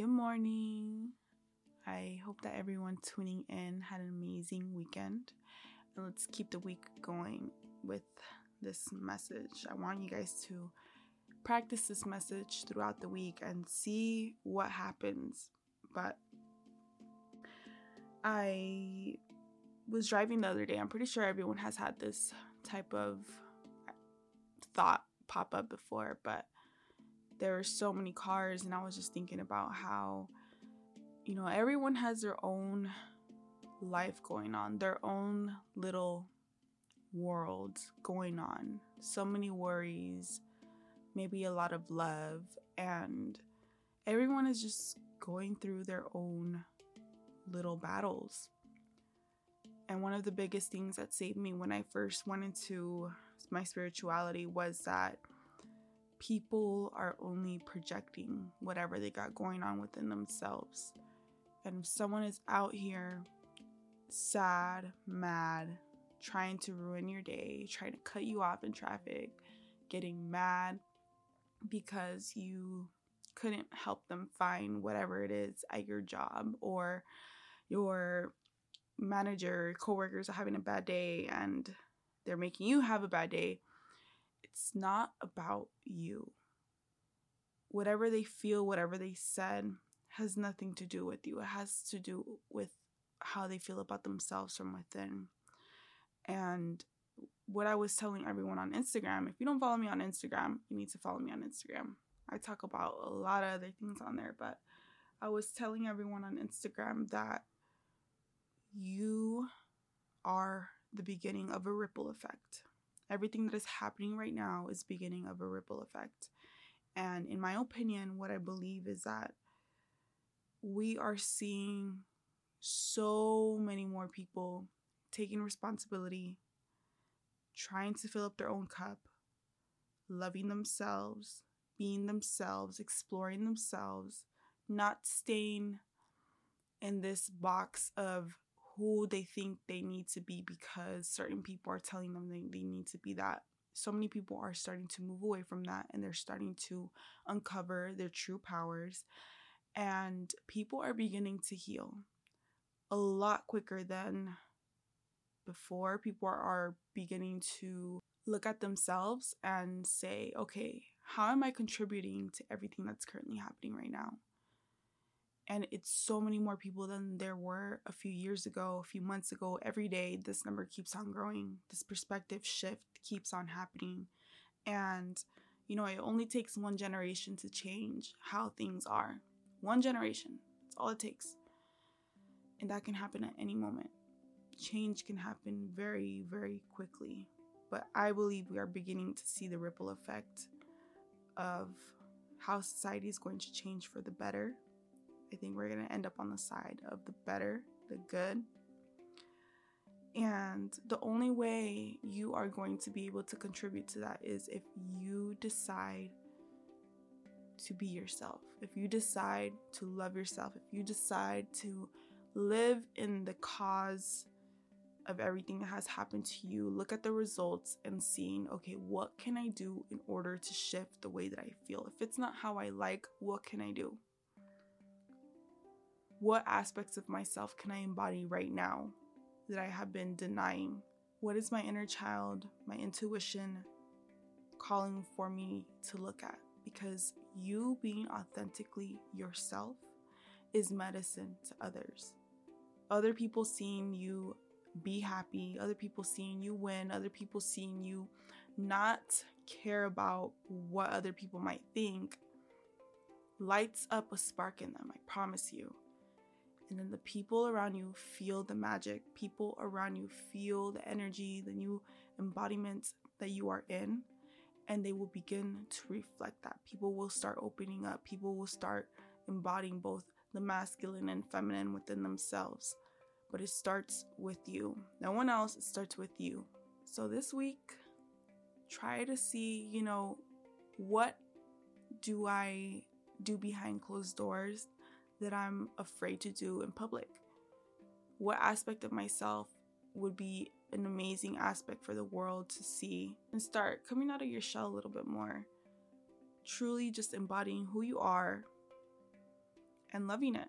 Good morning. I hope that everyone tuning in had an amazing weekend. And let's keep the week going with this message. I want you guys to practice this message throughout the week and see what happens. But I was driving the other day. I'm pretty sure everyone has had this type of thought pop up before, but there were so many cars, and I was just thinking about how, you know, everyone has their own life going on, their own little world going on. So many worries, maybe a lot of love, and everyone is just going through their own little battles. And one of the biggest things that saved me when I first went into my spirituality was that people are only projecting whatever they got going on within themselves. And if someone is out here sad, mad, trying to ruin your day, trying to cut you off in traffic, getting mad because you couldn't help them find whatever it is at your job or your manager, coworkers are having a bad day and they're making you have a bad day, it's not about you. Whatever they feel, whatever they said, has nothing to do with you. It has to do with how they feel about themselves from within. And what I was telling everyone on Instagram, if you don't follow me on Instagram, you need to follow me on Instagram. I talk about a lot of other things on there, but I was telling everyone on Instagram that you are the beginning of a ripple effect. Everything that is happening right now is beginning of a ripple effect. And in my opinion, what I believe is that we are seeing so many more people taking responsibility, trying to fill up their own cup, loving themselves, being themselves, exploring themselves, not staying in this box of who they think they need to be because certain people are telling them they, they need to be that. So many people are starting to move away from that and they're starting to uncover their true powers. And people are beginning to heal a lot quicker than before. People are beginning to look at themselves and say, okay, how am I contributing to everything that's currently happening right now? And it's so many more people than there were a few years ago, a few months ago. Every day, this number keeps on growing. This perspective shift keeps on happening. And, you know, it only takes one generation to change how things are. One generation. That's all it takes. And that can happen at any moment. Change can happen very, very quickly. But I believe we are beginning to see the ripple effect of how society is going to change for the better I think we're going to end up on the side of the better, the good. And the only way you are going to be able to contribute to that is if you decide to be yourself, if you decide to love yourself, if you decide to live in the cause of everything that has happened to you, look at the results and seeing, okay, what can I do in order to shift the way that I feel? If it's not how I like, what can I do? What aspects of myself can I embody right now that I have been denying? What is my inner child, my intuition calling for me to look at? Because you being authentically yourself is medicine to others. Other people seeing you be happy, other people seeing you win, other people seeing you not care about what other people might think lights up a spark in them, I promise you and then the people around you feel the magic. People around you feel the energy, the new embodiment that you are in, and they will begin to reflect that. People will start opening up. People will start embodying both the masculine and feminine within themselves. But it starts with you. No one else, it starts with you. So this week, try to see, you know, what do I do behind closed doors that I'm afraid to do in public? What aspect of myself would be an amazing aspect for the world to see and start coming out of your shell a little bit more? Truly just embodying who you are and loving it.